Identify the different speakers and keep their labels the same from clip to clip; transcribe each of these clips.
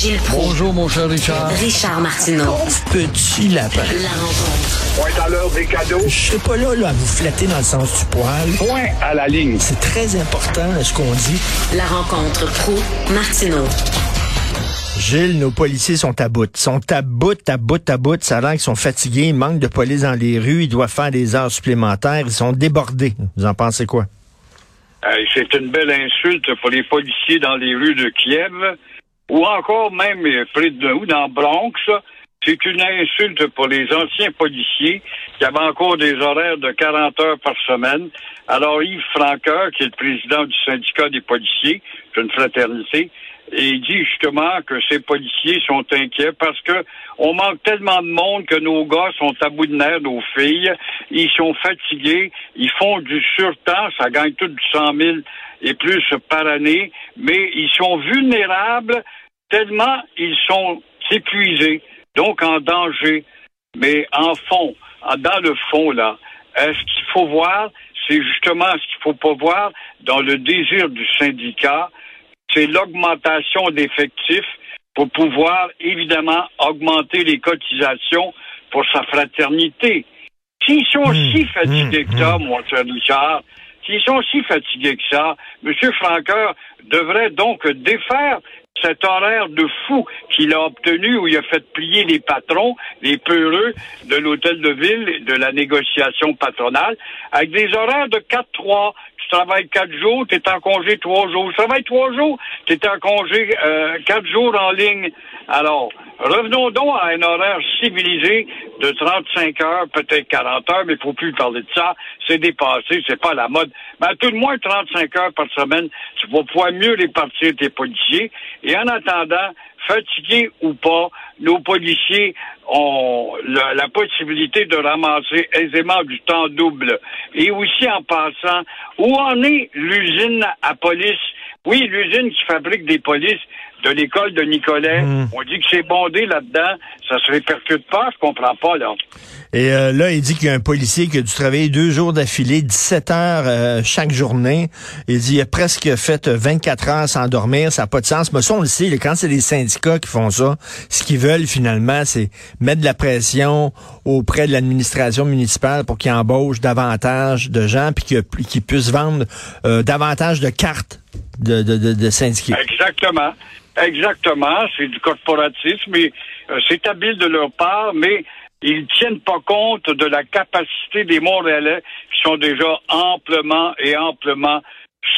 Speaker 1: Gilles Proulx.
Speaker 2: Bonjour, mon cher Richard.
Speaker 1: Richard Martineau.
Speaker 3: Petit lapin.
Speaker 1: La rencontre.
Speaker 4: Point à l'heure des cadeaux.
Speaker 3: Je serai pas là, là à vous flatter dans le sens du poil.
Speaker 4: Point à la ligne.
Speaker 3: C'est très important ce qu'on dit.
Speaker 1: La rencontre Proulx-Martineau.
Speaker 3: Gilles, nos policiers sont à bout. Ils sont à bout, à bout, à bout. Ça a l'air qu'ils sont fatigués. Il manque de police dans les rues. Ils doivent faire des heures supplémentaires. Ils sont débordés. Vous en pensez quoi?
Speaker 5: Euh, c'est une belle insulte pour les policiers dans les rues de Kiev ou encore même euh, près de nous, dans Bronx. C'est une insulte pour les anciens policiers qui avaient encore des horaires de 40 heures par semaine. Alors Yves Franqueur, qui est le président du syndicat des policiers, c'est une fraternité, et il dit justement que ces policiers sont inquiets parce que on manque tellement de monde que nos gars sont à bout de nerfs, nos filles. Ils sont fatigués, ils font du surtemps, ça gagne tout du 100 000 et plus par année, mais ils sont vulnérables tellement ils sont épuisés, donc en danger. Mais en fond, dans le fond, là, est-ce qu'il faut voir, c'est justement ce qu'il faut pas voir dans le désir du syndicat, c'est l'augmentation d'effectifs pour pouvoir évidemment augmenter les cotisations pour sa fraternité. S'ils sont
Speaker 3: Mmh,
Speaker 5: si fatigués
Speaker 3: mmh,
Speaker 5: que ça, mon cher Richard, s'ils sont si fatigués que ça, M. Franqueur devrait donc défaire cet horaire de fou qu'il a obtenu où il a fait plier les patrons, les peureux de l'hôtel de ville, de la négociation patronale, avec des horaires de 4-3. Tu travailles quatre jours, tu es en congé trois jours. Tu travailles trois jours, tu es en congé euh, quatre jours en ligne. Alors, revenons donc à un horaire civilisé de 35 heures, peut-être 40 heures, mais il faut plus parler de ça. C'est dépassé, c'est pas la mode. Mais à tout le moins 35 heures par semaine, tu vas pouvoir mieux répartir tes policiers. Et en attendant, fatigués ou pas, nos policiers ont la, possibilité de ramasser aisément du temps double. Et aussi en passant, où en est l'usine à police? Oui, l'usine qui fabrique des polices de l'école de Nicolet.
Speaker 3: Mmh.
Speaker 5: On dit que c'est bondé là-dedans. Ça se répercute pas, je comprends pas, là.
Speaker 3: Et euh, là, il dit qu'il y a un policier qui a dû travailler deux jours d'affilée, 17 heures euh, chaque journée. Il dit qu'il a presque fait 24 heures sans dormir. Ça n'a pas de sens. Mais ça, on le sait, quand c'est les syndicats qui font ça, ce qu'ils veulent finalement, c'est mettre de la pression auprès de l'administration municipale pour qu'ils embauchent davantage de gens puis qu'ils qu puissent vendre euh, davantage de cartes de, de, de, de syndiqués.
Speaker 5: Exactement. Exactement. C'est du corporatisme et c'est habile de leur part, mais ils tiennent pas compte de la capacité des Montréalais qui sont déjà amplement et amplement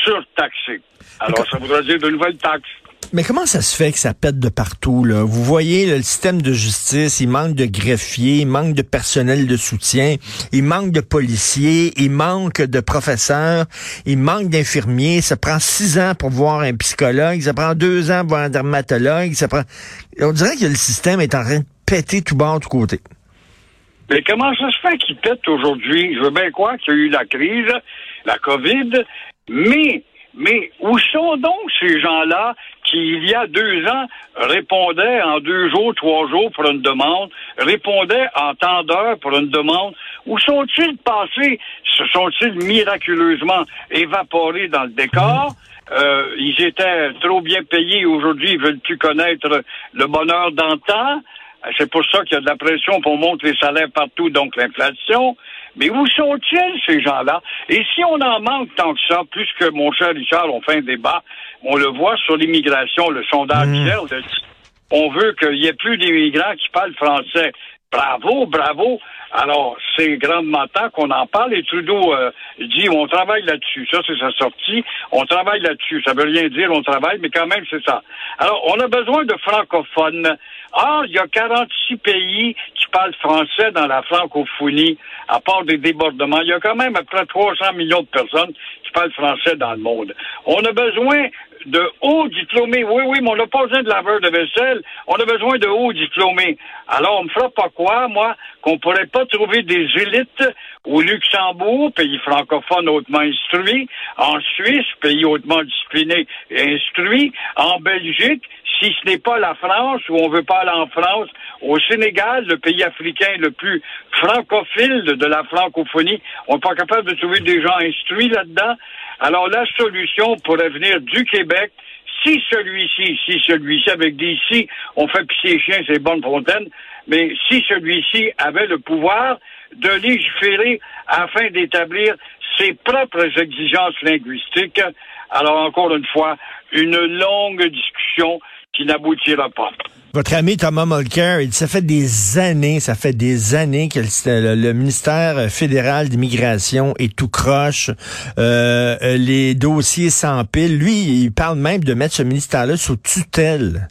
Speaker 5: surtaxés. Alors, ça voudrait dire de nouvelles taxes.
Speaker 3: Mais comment ça se fait que ça pète de partout, là? Vous voyez, le système de justice, il manque de greffiers, il manque de personnel de soutien, il manque de policiers, il manque de professeurs, il manque d'infirmiers. Ça prend six ans pour voir un psychologue, ça prend deux ans pour voir un dermatologue, ça prend... On dirait que le système est en train de péter tout bord, tout côté.
Speaker 5: Mais comment ça se fait qu'il pète aujourd'hui? Je veux bien croire qu'il y a eu la crise, la COVID, mais, mais où sont donc ces gens-là qui, il y a deux ans, répondaient en deux jours, trois jours pour une demande, répondaient en temps d'heure pour une demande? Où sont-ils passés? Se sont-ils miraculeusement évaporés dans le décor? Euh, ils étaient trop bien payés aujourd'hui, ils veulent plus connaître le bonheur d'antan. C'est pour ça qu'il y a de la pression pour monter les salaires partout, donc l'inflation. Mais où sont-ils, ces gens-là? Et si on en manque tant que ça, plus que mon cher Richard, on fait un débat, on le voit sur l'immigration, le sondage
Speaker 3: Mmh.
Speaker 5: hier, on veut qu'il y ait plus d'immigrants qui parlent français. Bravo, bravo. Alors, c'est grandement temps qu'on en parle et Trudeau euh, dit on travaille là-dessus. Ça, c'est sa sortie. On travaille là-dessus. Ça veut rien dire, on travaille, mais quand même, c'est ça. Alors, on a besoin de francophones. Ah, il y a 46 pays qui parlent français dans la francophonie, à part des débordements. Il y a quand même à peu près 300 millions de personnes qui parlent français dans le monde. On a besoin de hauts diplômés. Oui, oui, mais on n'a pas besoin de laveur de vaisselle. On a besoin de hauts diplômés. Alors, on me fera pas quoi, moi, qu'on pourrait pas trouver des élites au Luxembourg, pays francophone hautement instruit, en Suisse, pays hautement discipliné et instruit, en Belgique, si ce n'est pas la France, où on veut pas aller en France, au Sénégal, le pays africain le plus francophile de la francophonie, on n'est pas capable de trouver des gens instruits là-dedans. Alors, la solution pourrait venir du Québec. Si celui-ci, si celui-ci, avec des si, on fait pisser les chiens, c'est bonne fontaine, mais si celui-ci avait le pouvoir de légiférer afin d'établir ses propres exigences linguistiques, alors encore une fois, une longue discussion qui n'aboutira pas.
Speaker 3: Votre ami Thomas Mulcair, il ça fait des années, ça fait des années que le, le ministère fédéral d'immigration est tout croche. Euh, les dossiers s'empilent. Lui, il parle même de mettre ce ministère-là sous tutelle.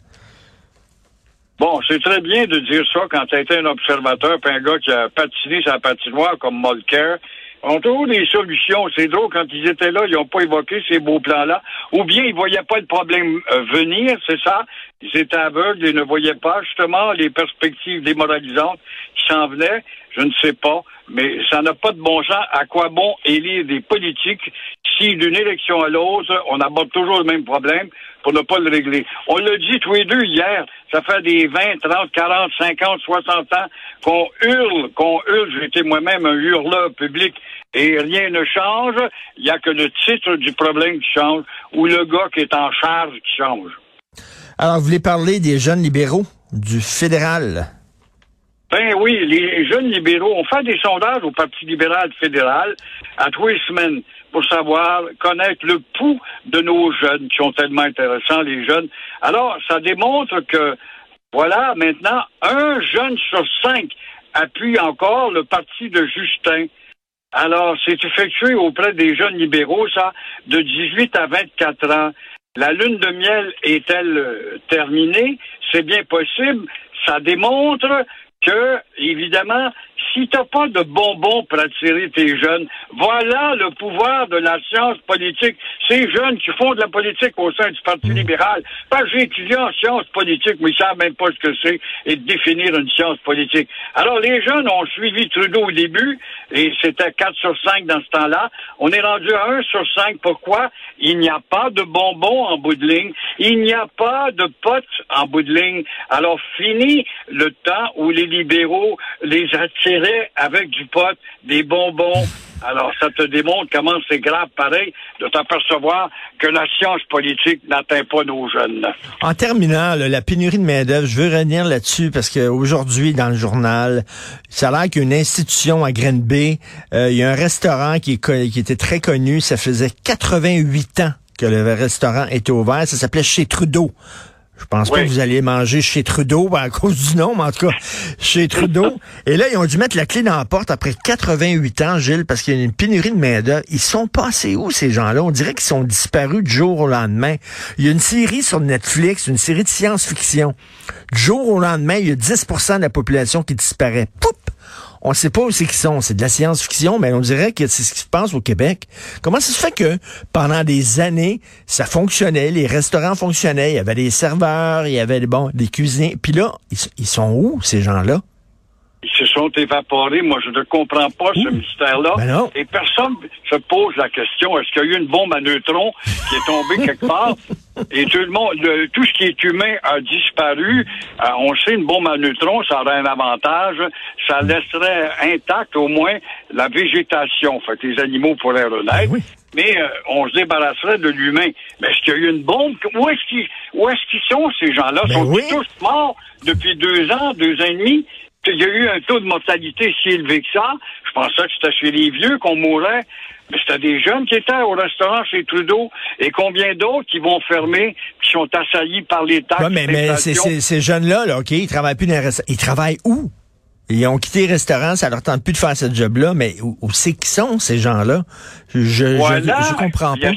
Speaker 5: Bon, c'est très bien de dire ça quand tu été un observateur puis un gars qui a patiné sa patinoire comme Mulcair. On trouve des solutions. C'est drôle, quand ils étaient là, ils n'ont pas évoqué ces beaux plans-là. Ou bien ils voyaient pas le problème euh, venir, c'est ça? Ils étaient aveugles et ne voyaient pas justement les perspectives démoralisantes qui s'en venaient. Je ne sais pas. Mais ça n'a pas de bon sens. À quoi bon élire des politiques si d'une élection à l'autre, on aborde toujours le même problème pour ne pas le régler. On l'a dit tous les deux hier. Ça fait des 20, 30, 40, 50, 60 ans qu'on hurle, qu'on hurle. J'étais moi-même un hurleur public et rien ne change. Il n'y a que le titre du problème qui change ou le gars qui est en charge qui change.
Speaker 3: Alors, vous voulez parler des jeunes libéraux du fédéral?
Speaker 5: Ben oui, les jeunes libéraux, on fait des sondages au Parti libéral fédéral à trois semaines pour savoir, connaître le pouls de nos jeunes qui sont tellement intéressants, les jeunes. Alors, ça démontre que, voilà, maintenant, un jeune sur cinq appuie encore le parti de Justin. Alors, c'est effectué auprès des jeunes libéraux, ça, de 18 à 24 ans. La lune de miel est-elle euh, terminée? C'est bien possible. Ça démontre que, évidemment, si t'as pas de bonbons pour attirer tes jeunes, voilà le pouvoir de la science politique. Ces jeunes qui font de la politique au sein du Parti
Speaker 3: Mm.
Speaker 5: libéral, parce que j'ai étudié en sciences politiques, mais ils savent même pas ce que c'est et de définir une science politique. Alors, les jeunes ont suivi Trudeau au début, et c'était 4 sur 5 dans ce temps-là. On est rendu à 1 sur 5. Pourquoi? Il n'y a pas de bonbons en bout de ligne. Il n'y a pas de potes en bout de ligne. Alors, fini le temps où les libéraux les attiraient avec du pot, des bonbons. Alors, ça te démontre comment c'est grave, pareil, de t'apercevoir que la science politique n'atteint pas nos jeunes.
Speaker 3: En terminant, la pénurie de main-d'œuvre, je veux revenir là-dessus parce qu'aujourd'hui, dans le journal, ça a l'air qu'il y a une institution à Grenby, euh, il y a un restaurant qui était très connu, ça faisait 88 ans que le restaurant était ouvert, ça s'appelait Chez Trudeau. Je pense pas que vous alliez manger chez Trudeau ben, à cause du nom, mais en tout cas, chez Trudeau. Et là, ils ont dû mettre la clé dans la porte après 88 ans, Gilles, parce qu'il y a une pénurie de main-d'œuvre. Ils sont passés où, ces gens-là? On dirait qu'ils sont disparus du jour au lendemain. Il y a une série sur Netflix, une série de science-fiction. Du jour au lendemain, il y a 10% de la population qui disparaît. Poup! On ne sait pas où c'est qu'ils sont. C'est de la science-fiction, mais on dirait que c'est ce qui se passe au Québec. Comment ça se fait que pendant des années, ça fonctionnait, les restaurants fonctionnaient, il y avait des serveurs, il y avait bon, des cuisiniers. Puis là, ils, ils sont où, ces gens-là?
Speaker 5: Ils se sont évaporés. Moi, je ne comprends pas ce mystère-là.
Speaker 3: Ben.
Speaker 5: Et personne se pose la question est-ce qu'il y a eu une bombe à neutrons qui est tombée quelque part? Et tout le monde, le- tout ce qui est humain a disparu. Euh, on sait une bombe à neutrons, ça aurait un avantage. Ça laisserait intact au moins la végétation. Fait que les animaux pourraient renaître.
Speaker 3: Ben oui.
Speaker 5: Mais euh, on se débarrasserait de l'humain. Mais est-ce qu'il y a eu une bombe? Où est-ce qu'ils sont, ces gens-là?
Speaker 3: Ben
Speaker 5: Sont-ils
Speaker 3: oui.
Speaker 5: tous morts depuis deux ans, deux ans et demi? Il y a eu un taux de mortalité si élevé que ça. Je pensais que c'était chez les vieux qu'on mourait. Mais c'était des jeunes qui étaient au restaurant chez Trudeau. Et combien d'autres qui vont fermer, qui sont assaillis par les taxes?
Speaker 3: Ouais, mais mais c'est-
Speaker 5: l'inflation?
Speaker 3: c'est- ces jeunes-là, là, OK, ils travaillent plus dans les restaurants. Ils travaillent où? Ils ont quitté les restaurants, ça leur tente plus de faire ce job-là, mais où, où c'est qu'ils sont, ces gens-là? Je, je,
Speaker 5: Voilà.
Speaker 3: je, je comprends pas.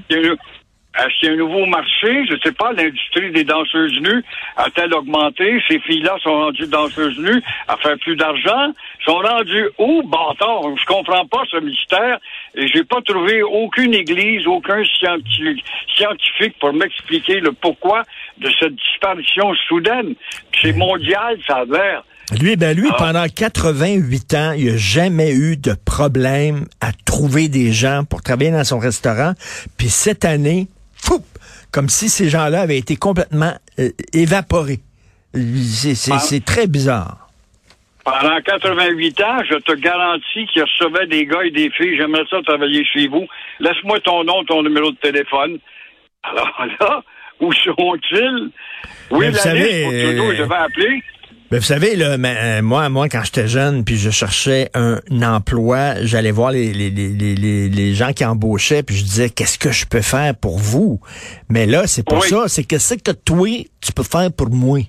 Speaker 5: Est-ce qu'il y a un nouveau marché? Je ne sais pas, l'industrie des danseuses nues a-t-elle augmenté? Ces filles-là sont rendues danseuses nues à faire plus d'argent? Sont rendues où? Bâtard, je comprends pas ce mystère et j'ai pas trouvé aucune église, aucun scientifique, scientifique pour m'expliquer le pourquoi de cette disparition soudaine. C'est mondial, ça a l'air.
Speaker 3: Lui, ben lui,
Speaker 5: Ah.
Speaker 3: pendant 88 ans, il n'a jamais eu de problème à trouver des gens pour travailler dans son restaurant. Puis cette année, fou, comme si ces gens-là avaient été complètement euh, évaporés. C'est très bizarre.
Speaker 5: Pendant 88 ans, je te garantis qu'ils recevaient des gars et des filles. J'aimerais ça travailler chez vous. Laisse-moi ton nom, ton numéro de téléphone. Alors là, où sont-ils? Oui, la liste pour Trudeau, je vais appeler.
Speaker 3: Ben, vous savez, là, mais, euh, moi, moi, quand j'étais jeune, puis je cherchais un, emploi, j'allais voir les, les, les, les, les gens qui embauchaient, puis je disais, qu'est-ce que je peux faire pour vous? Mais là, c'est pas ça. C'est qu'est-ce que toi, tu peux faire pour moi?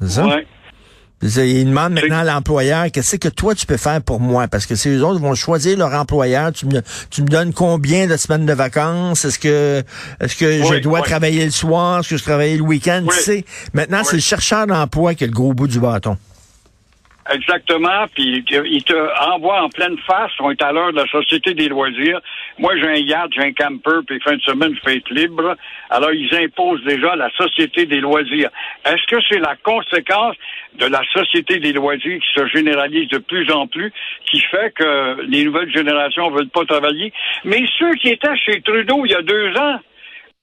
Speaker 3: C'est ça? C'est- Ils demandent maintenant à l'employeur, qu'est-ce que toi, tu peux faire pour moi? Parce que si les autres vont choisir leur employeur, tu me, tu me donnes combien de semaines de vacances? Est-ce que, est-ce que je dois
Speaker 5: oui.
Speaker 3: travailler le soir? Est-ce que je travaille le week-end?
Speaker 5: Oui.
Speaker 3: Tu sais, maintenant, c'est le chercheur d'emploi qui a le gros bout du bâton.
Speaker 5: Exactement, puis il te- il te envoie en pleine face, on est à l'heure de la Société des loisirs. Moi, j'ai un yacht, j'ai un camper, puis fin de semaine, je fais être libre. Alors, ils imposent déjà la Société des loisirs. Est-ce que c'est la conséquence de la Société des loisirs qui se généralise de plus en plus, qui fait que les nouvelles générations veulent pas travailler? Mais ceux qui étaient chez Trudeau il y a deux ans,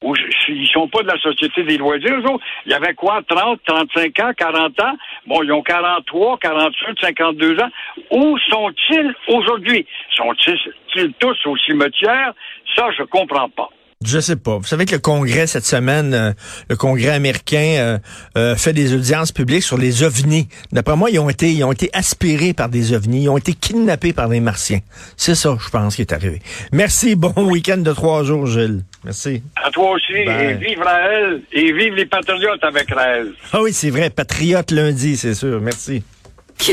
Speaker 5: ils sont pas de la Société des loisirs. Il y avait quoi, 30, 35 ans, 40 ans? Bon, ils ont 43, 45, 52 ans. Où sont-ils aujourd'hui? Sont-ils tous au cimetière? Ça, je comprends pas.
Speaker 3: Je sais pas. Vous savez que le Congrès cette semaine, euh, le Congrès américain euh, euh, fait des audiences publiques sur les ovnis. D'après moi, ils ont été, ils ont été aspirés par des ovnis, ils ont été kidnappés par des martiens. C'est ça, je pense, qui est arrivé. Merci. Bon week-end de trois jours, Gilles. Merci.
Speaker 5: À toi aussi, et vive Raël, et vive les patriotes avec Raël.
Speaker 3: Ah oui, c'est vrai. Patriote lundi, c'est sûr. Merci.